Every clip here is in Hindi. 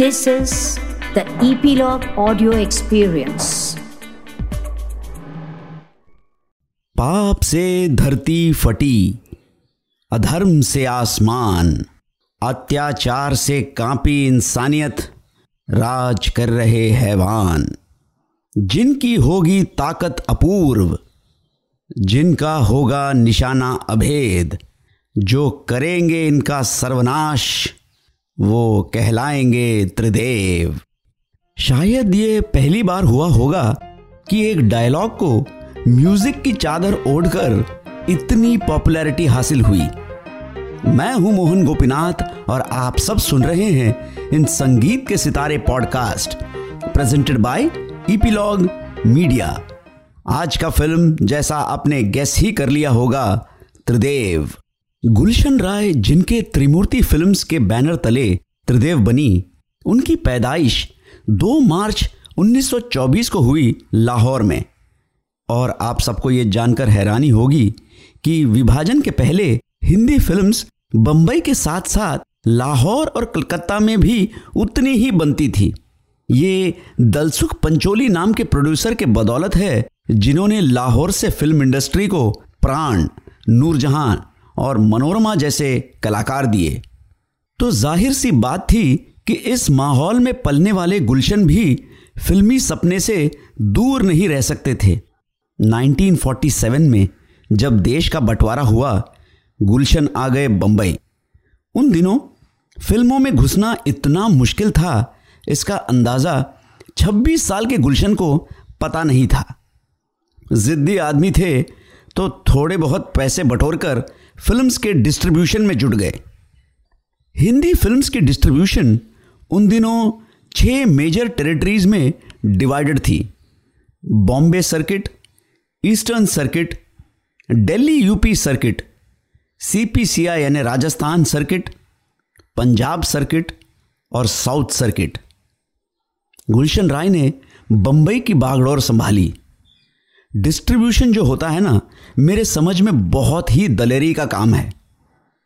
This is the Epilogue Audio Experience. पाप से धरती फटी, अधर्म से आसमान, अत्याचार से कांपी इंसानियत, राज कर रहे हैवान जिनकी होगी ताकत अपूर्व, जिनका होगा निशाना अभेद, जो करेंगे इनका सर्वनाश वो कहलाएँगे त्रिदेव। शायद ये पहली बार हुआ होगा कि एक डायलॉग को म्यूज़िक की चादर ओढ़कर इतनी पॉपुलैरिटी हासिल हुई। मैं हूँ मोहन गोपीनाथ और आप सब सुन रहे हैं इन संगीत के सितारे podcast presented by epilogue media आज का फ़िल्म जैसा आपने गेस ही कर लिया होगा, त्रिदेव। गुलशन राय, जिनके त्रिमूर्ति फिल्म्स के बैनर तले त्रिदेव बनी, उनकी पैदाइश 2 मार्च 1924 को हुई लाहौर में। और आप सबको ये जानकर हैरानी होगी कि विभाजन के पहले हिंदी फिल्म्स बंबई के साथ साथ लाहौर और कलकत्ता में भी उतनी ही बनती थी। ये दलसुख पंचोली नाम के प्रोड्यूसर के बदौलत है, जिन्होंने लाहौर से फ़िल्म इंडस्ट्री को प्राण नूरजहां और मनोरमा जैसे कलाकार दिए। तो ज़ाहिर सी बात थी कि इस माहौल में पलने वाले गुलशन भी फिल्मी सपने से दूर नहीं रह सकते थे। 1947 में जब देश का बंटवारा हुआ, गुलशन आ गए बंबई। उन दिनों फ़िल्मों में घुसना इतना मुश्किल था, इसका अंदाज़ा 26 साल के गुलशन को पता नहीं था। ज़िद्दी आदमी थे तो थोड़े बहुत पैसे बटोरकर फिल्म्स के डिस्ट्रीब्यूशन में जुट गए। हिंदी फिल्म्स की डिस्ट्रीब्यूशन उन दिनों छह मेजर टेरिटरीज में डिवाइडेड थी। Bombay circuit eastern circuit Delhi UP circuit CPCI यानी राजस्थान सर्किट पंजाब सर्किट और साउथ सर्किट गुलशन राय ने बंबई की बागडोर संभाली। डिस्ट्रीब्यूशन जो होता है ना, मेरे समझ में बहुत ही दलेरी का काम है।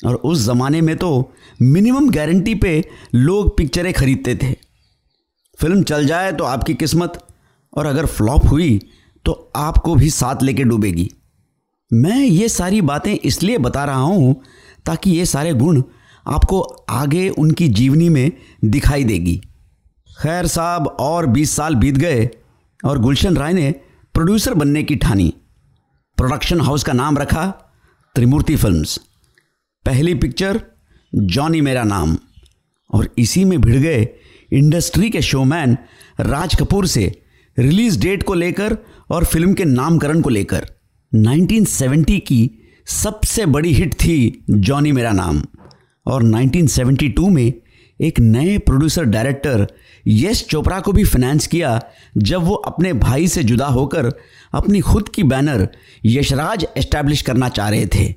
और उस ज़माने में तो मिनिमम गारंटी पे लोग पिक्चरें खरीदते थे। फ़िल्म चल जाए तो आपकी किस्मत, और अगर फ्लॉप हुई तो आपको भी साथ लेके डूबेगी। मैं ये सारी बातें इसलिए बता रहा हूँ ताकि ये सारे गुण आपको आगे उनकी जीवनी में दिखाई देगी। खैर साहब, और 20 साल बीत गए, और गुलशन राय ने प्रोड्यूसर बनने की ठानी। प्रोडक्शन हाउस का नाम रखा त्रिमूर्ति फिल्म्स। पहली पिक्चर, जॉनी मेरा नाम। और इसी में भिड़ गए इंडस्ट्री के शोमैन राज कपूर से रिलीज़ डेट को लेकर और फ़िल्म के नामकरण को लेकर। 1970 की सबसे बड़ी हिट थी जॉनी मेरा नाम। और 1972 में एक नए प्रोड्यूसर डायरेक्टर यश चोपड़ा को भी फाइनेंस किया जब वो अपने भाई से जुदा होकर अपनी खुद की बैनर यशराज एस्टैब्लिश करना चाह रहे थे।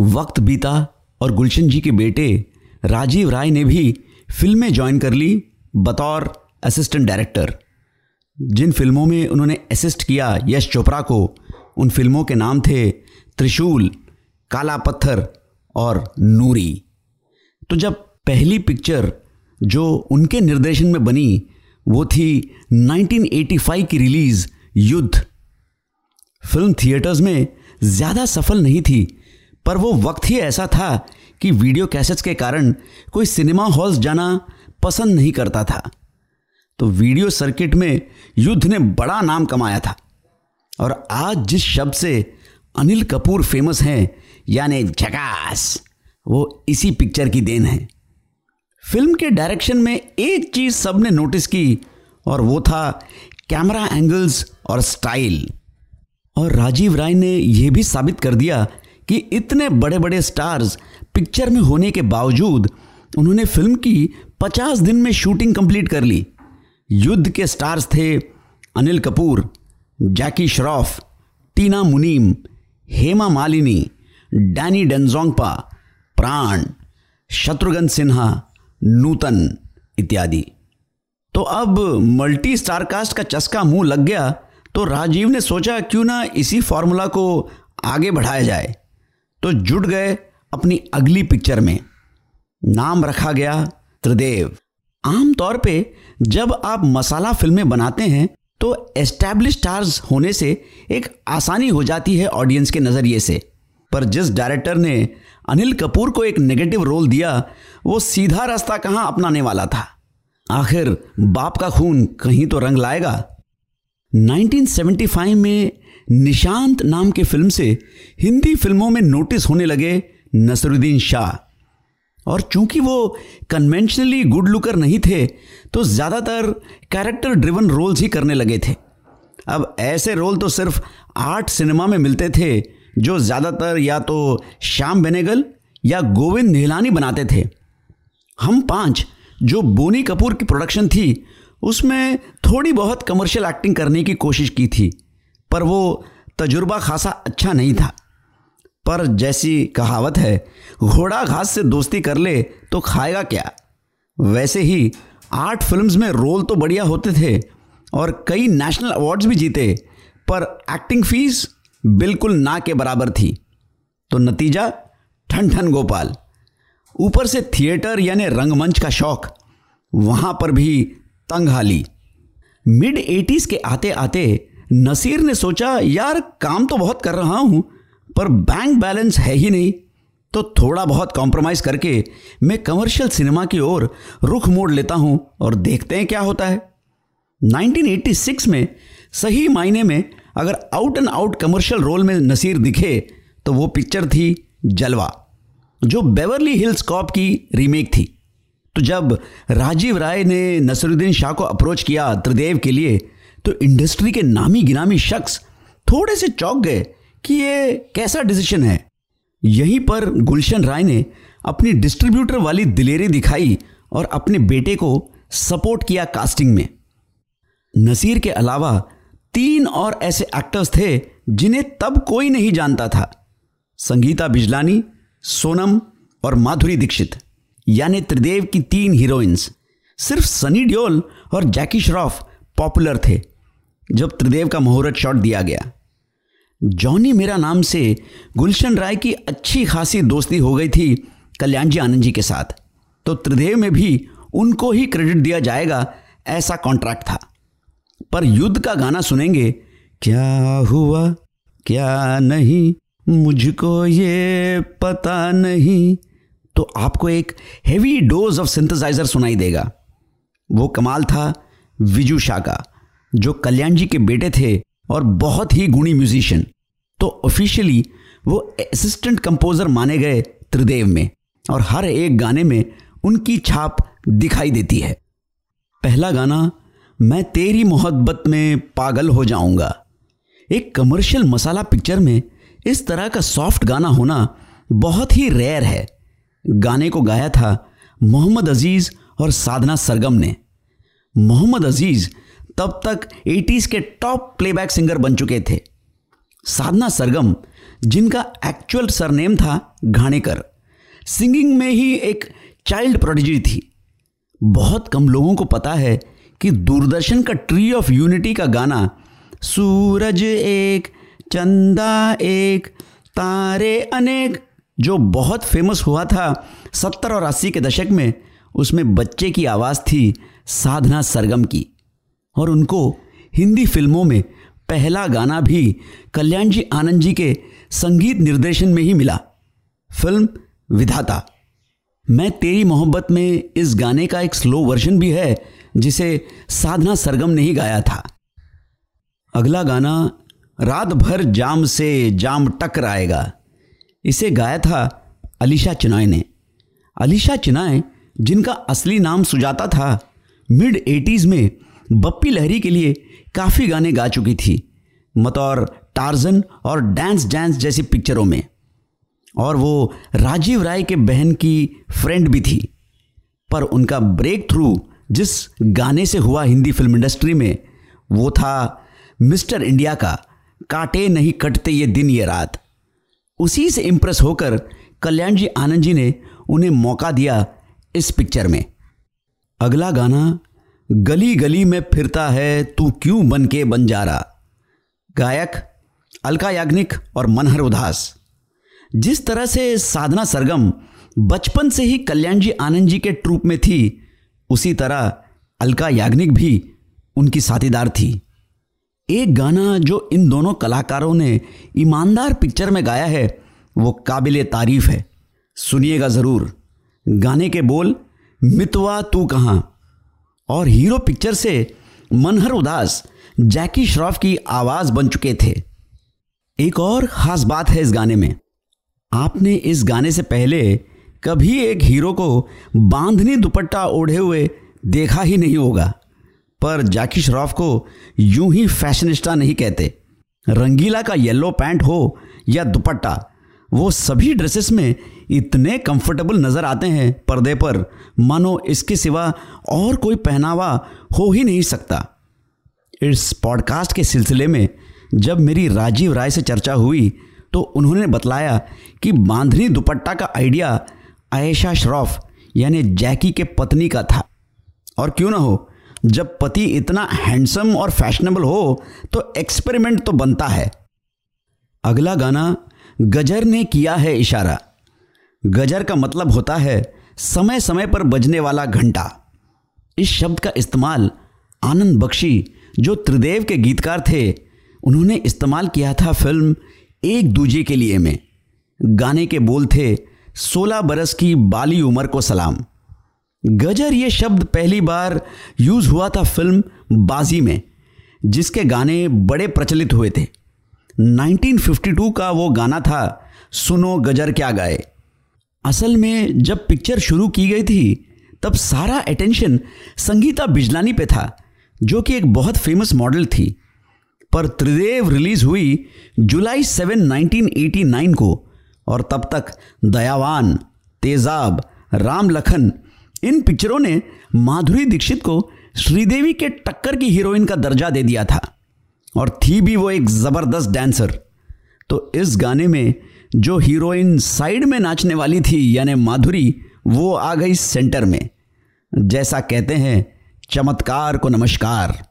वक्त बीता और गुलशन जी के बेटे राजीव राय ने भी फ़िल्में ज्वाइन कर ली बतौर असिस्टेंट डायरेक्टर जिन फ़िल्मों में उन्होंने असिस्ट किया यश चोपड़ा को, उन फ़िल्मों के नाम थे त्रिशूल, काला पत्थर और नूरी। तो जब पहली पिक्चर जो उनके निर्देशन में बनी, वो थी 1985 की रिलीज़ युद्ध। फ़िल्म थिएटर्स में ज़्यादा सफल नहीं थी, पर वो वक्त ही ऐसा था कि वीडियो कैसेट्स के कारण कोई सिनेमा हॉल्स जाना पसंद नहीं करता था। तो वीडियो सर्किट में युद्ध ने बड़ा नाम कमाया था। और आज जिस शब्द से अनिल कपूर फ़ेमस हैं, यानी झकास, वो इसी पिक्चर की देन है। फ़िल्म के डायरेक्शन में एक चीज़ सबने नोटिस की, और वो था कैमरा एंगल्स और स्टाइल। और राजीव राय ने यह भी साबित कर दिया कि इतने बड़े बड़े स्टार्स पिक्चर में होने के बावजूद उन्होंने फ़िल्म की 50 दिन में शूटिंग कंप्लीट कर ली। युद्ध के स्टार्स थे अनिल कपूर, जैकी श्रॉफ, टीना मुनीम, हेमा मालिनी, डैनी डेंजोंगपा प्राण, शत्रुघ्न सिन्हा नूतन इत्यादि। तो अब मल्टी स्टारकास्ट का चस्का मुँह लग गया तो राजीव ने सोचा क्यों ना इसी फॉर्मूला को आगे बढ़ाया जाए। तो जुट गए अपनी अगली पिक्चर में। नाम रखा गया त्रिदेव। आमतौर पे जब आप मसाला फ़िल्में बनाते हैं तो एस्टैब्लिश स्टार्स होने से एक आसानी हो जाती है ऑडियंस के नज़रिए से। पर जिस डायरेक्टर ने अनिल कपूर को एक नेगेटिव रोल दिया, वो सीधा रास्ता कहाँ अपनाने वाला था? आखिर बाप का खून कहीं तो रंग लाएगा? 1975 में निशांत नाम के फ़िल्म से हिंदी फ़िल्मों में नोटिस होने लगे नसरुद्दीन शाह। और चूँकि वो कन्वेंशनली गुड लुकर नहीं थे तो ज़्यादातर कैरेक्टर ड्रिवन रोल्स ही करने लगे थे। अब ऐसे रोल तो सिर्फ़ आर्ट सिनेमा में मिलते थे जो ज़्यादातर या तो श्याम बेनेगल या गोविंद निहलानी बनाते थे। हम पाँच, जो बोनी कपूर की प्रोडक्शन थी, उसमें थोड़ी बहुत कमर्शियल एक्टिंग करने की कोशिश की थी, पर वो तजुर्बा खासा अच्छा नहीं था। पर जैसी कहावत है, घोड़ा घास से दोस्ती कर ले तो खाएगा क्या? वैसे ही आर्ट फिल्म्स में रोल तो बढ़िया होते थे और कई नेशनल अवार्ड्स भी जीते, पर एक्टिंग फ़ीस बिल्कुल ना के बराबर थी। तो नतीजा ठन ठन गोपाल। ऊपर से थिएटर यानी रंगमंच का शौक, वहाँ पर भी तंग हाली। मिड एटीज के आते आते नसीर ने सोचा, यार, काम तो बहुत कर रहा हूँ, पर बैंक बैलेंस है ही नहीं। तो थोड़ा बहुत कॉम्प्रोमाइज़ करके मैं कमर्शियल सिनेमा की ओर रुख मोड़ लेता हूँ और देखते हैं क्या होता है। 1986 में सही मायने में अगर out and out commercial role में नसीर दिखे तो वो पिक्चर थी जलवा, जो बेवरली हिल्स कॉप की रीमेक थी। तो जब राजीव राय ने नसरुद्दीन शाह को अप्रोच किया त्रिदेव के लिए तो इंडस्ट्री के नामी गिनामी शख्स थोड़े से चौक गए कि ये कैसा डिसीज़न है। यहीं पर गुलशन राय ने अपनी डिस्ट्रीब्यूटर वाली दिलेरी दिखाई और अपने बेटे को सपोर्ट किया कास्टिंग में। नसीर के अलावा तीन और ऐसे एक्टर्स थे जिन्हें तब कोई नहीं जानता था। संगीता बिजलानी, सोनम और माधुरी दीक्षित, यानी त्रिदेव की तीन हीरोइंस सिर्फ़ सनी डियोल और जैकी श्रॉफ पॉपुलर थे, जब त्रिदेव का मुहूर्त शॉट दिया गया। जॉनी मेरा नाम से गुलशन राय की अच्छी खासी दोस्ती हो गई थी कल्याण जी आनंद जी के साथ। तो त्रिदेव में भी उनको ही क्रेडिट दिया जाएगा, ऐसा कॉन्ट्रैक्ट था। पर युद्ध का गाना सुनेंगे। क्या हुआ? क्या नहीं? मुझको ये पता नहीं। तो आपको एक हेवी डोज ऑफ़ सिंथेसाइजर सुनाई देगा। वो कमाल था, विजू शाह का, जो कल्याण जी के बेटे थे और बहुत ही गुणी म्यूजिशियन तो ऑफिशियली वो असिस्टेंट कंपोजर माने गए त्रिदेव में और हर एक गाने में उनकी छाप दिखाई देती है। पहला गाना मैं तेरी मोहब्बत में पागल हो जाऊँगा। एक कमर्शियल मसाला पिक्चर में इस तरह का सॉफ्ट गाना होना बहुत ही रेयर है। गाने को गाया था मोहम्मद अज़ीज़ और साधना सरगम ने। मोहम्मद अज़ीज़ तब तक एटीज़ के टॉप प्लेबैक सिंगर बन चुके थे। साधना सरगम, जिनका एक्चुअल सरनेम था घाणेकर सिंगिंग में ही एक चाइल्ड प्रोडिजी थी। बहुत कम लोगों को पता है कि दूरदर्शन का ट्री ऑफ़ यूनिटी का गाना, सूरज एक, चंदा एक, तारे अनेक, जो बहुत फ़ेमस हुआ था सत्तर और अस्सी के दशक में, उसमें बच्चे की आवाज़ थी साधना सरगम की। और उनको हिंदी फ़िल्मों में पहला गाना भी कल्याण जी आनंद जी के संगीत निर्देशन में ही मिला। फ़िल्म विधाता। मैं तेरी मोहब्बत में इस गाने का एक स्लो वर्जन भी है जिसे साधना सरगम ने ही गाया था। अगला गाना रात भर जाम से जाम टकराएगा। इसे गाया था अलीशा चिनाय ने। अलीशा चिनाय, जिनका असली नाम सुजाता था, मिड एटीज़ में बप्पी लहरी के लिए काफ़ी गाने गा चुकी थी, मतौर टार्जन और डांस डांस जैसी पिक्चरों में। और वो राजीव राय के बहन की फ्रेंड भी थी, पर उनका ब्रेक थ्रू जिस गाने से हुआ हिंदी फ़िल्म इंडस्ट्री में, वो था मिस्टर इंडिया का काटे नहीं कटते ये दिन ये रात। उसी से इम्प्रेस होकर कल्याण जी आनंद जी ने उन्हें मौका दिया इस पिक्चर में। अगला गाना, गली गली में फिरता है तू क्यों बन के बन जा रहा गायक, अलका याग्निक और मनहर उदास। जिस तरह से साधना सरगम बचपन से ही कल्याण जी आनंद जी के ट्रूप में थी उसी तरह अलका याग्निक भी उनकी साथीदार थी। एक गाना जो इन दोनों कलाकारों ने ईमानदार पिक्चर में गाया है, वो काबिल तारीफ़ है। सुनिएगा ज़रूर। गाने के बोल, मितवा तू कहाँ? और हीरो पिक्चर से मनहर उदास, जैकी श्रॉफ की आवाज़ बन चुके थे। एक और ख़ास बात है इस गाने में। आपने इस गाने से पहले कभी एक हीरो को बांधनी दुपट्टा ओढ़े हुए देखा ही नहीं होगा। पर जाकी श्रॉफ को यूँ ही फैशनिस्टा नहीं कहते। रंगीला का येलो पैंट हो या दुपट्टा, वो सभी ड्रेसेस में इतने कंफर्टेबल नज़र आते हैं, पर्दे पर मानो इसके सिवा और कोई पहनावा हो ही नहीं सकता। इस पॉडकास्ट के सिलसिले में जब मेरी राजीव राय से चर्चा हुई तो उन्होंने बतलाया कि बांधनी दुपट्टा का आइडिया आयशा श्रॉफ, यानी जैकी के पत्नी का था। और क्यों ना हो? जब पति इतना हैंडसम और फैशनेबल हो तो एक्सपेरिमेंट तो बनता है। अगला गाना, गजर ने किया है इशारा। गजर का मतलब होता है समय समय पर बजने वाला घंटा। इस शब्द का इस्तेमाल आनंद बख्शी, जो त्रिदेव के गीतकार थे, उन्होंने इस्तेमाल किया था फ़िल्म एक दूजे के लिए में। गाने के बोल थे सोलह बरस की बाली उम्र को सलाम। गजर ये शब्द पहली बार यूज़ हुआ था फ़िल्म बाजी में, जिसके गाने बड़े प्रचलित हुए थे। 1952 का वो गाना था, सुनो गजर क्या गाए। असल में जब पिक्चर शुरू की गई थी, तब सारा अटेंशन संगीता बिजलानी पे था, जो कि एक बहुत फ़ेमस मॉडल थी। पर त्रिदेव रिलीज़ हुई जुलाई सेवन 1989 को और तब तक दयावान, तेजाब राम लखन इन पिक्चरों ने माधुरी दीक्षित को श्रीदेवी के टक्कर की हीरोइन का दर्जा दे दिया था। और थी भी वो एक ज़बरदस्त डांसर तो इस गाने में जो हीरोइन साइड में नाचने वाली थी, यानी माधुरी, वो आ गई सेंटर में। जैसा कहते हैं, चमत्कार को नमस्कार।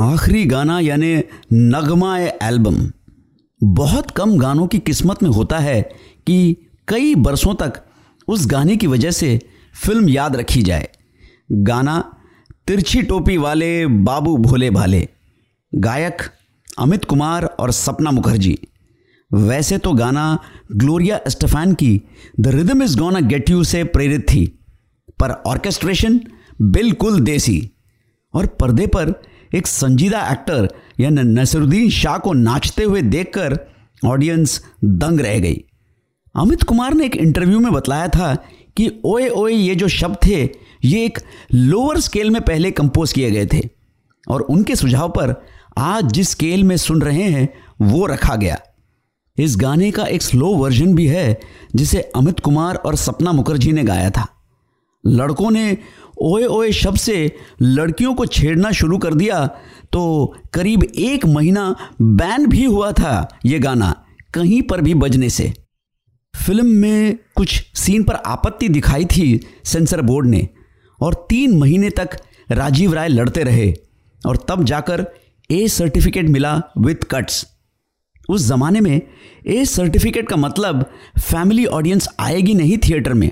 आखिरी गाना, यानी नगमा एल्बम बहुत कम गानों की किस्मत में होता है कि कई बरसों तक उस गाने की वजह से फ़िल्म याद रखी जाए। गाना तिरछी टोपी वाले बाबू भोले भाले, गायक अमित कुमार और सपना मुखर्जी। वैसे तो गाना ग्लोरिया स्टेफान की the rhythm is gonna get you से प्रेरित थी, पर ऑर्केस्ट्रेशन बिल्कुल देसी और पर्दे पर एक संजीदा एक्टर यानी नसरुद्दीन शाह को नाचते हुए देखकर ऑडियंस दंग रह गई। अमित कुमार ने एक इंटरव्यू में बतलाया था कि ओए ओए ये जो शब्द थे, ये एक लोअर स्केल में पहले कंपोज किए गए थे और उनके सुझाव पर आज जिस स्केल में सुन रहे हैं, वो रखा गया। इस गाने का एक स्लो वर्जन भी है, जिसे अमित कुमार और सपना मुखर्जी ने गाया था। लड़कों ने ओए ओए शब्द से लड़कियों को छेड़ना शुरू कर दिया तो करीब एक महीना बैन भी हुआ था ये गाना कहीं पर भी बजने से। फ़िल्म में कुछ सीन पर आपत्ति दिखाई थी सेंसर बोर्ड ने, और तीन महीने तक राजीव राय लड़ते रहे, और तब जाकर ए सर्टिफिकेट मिला विथ कट्स उस जमाने में ए सर्टिफिकेट का मतलब फैमिली ऑडियंस आएगी नहीं थिएटर में,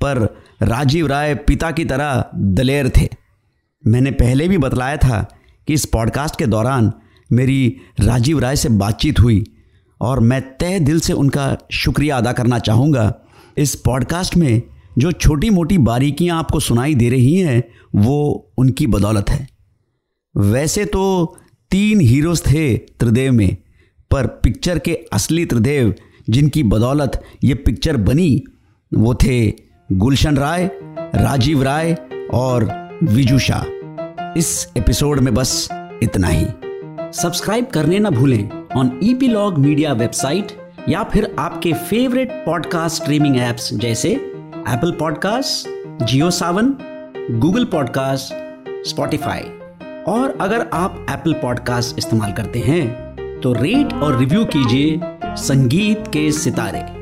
पर राजीव राय पिता की तरह दलेर थे। मैंने पहले भी बतलाया था कि इस पॉडकास्ट के दौरान मेरी राजीव राय से बातचीत हुई और मैं तय दिल से उनका शुक्रिया अदा करना चाहूँगा। इस पॉडकास्ट में जो छोटी मोटी बारीकियाँ आपको सुनाई दे रही हैं, वो उनकी बदौलत है। वैसे तो तीन हीरोज थे त्रिदेव में, पर पिक्चर के असली त्रिदेव जिनकी बदौलत ये पिक्चर बनी, वो थे गुलशन राय, राजीव राय और विजुषा इस एपिसोड में बस इतना ही। सब्सक्राइब करने ना भूलें ऑन ईपीलॉग मीडिया वेबसाइट या फिर आपके फेवरेट पॉडकास्ट स्ट्रीमिंग एप्स जैसे Apple podcast Jio Saavn Google podcast Spotify और अगर आप एप्पल पॉडकास्ट इस्तेमाल करते हैं तो रेट और रिव्यू कीजिए संगीत के सितारे।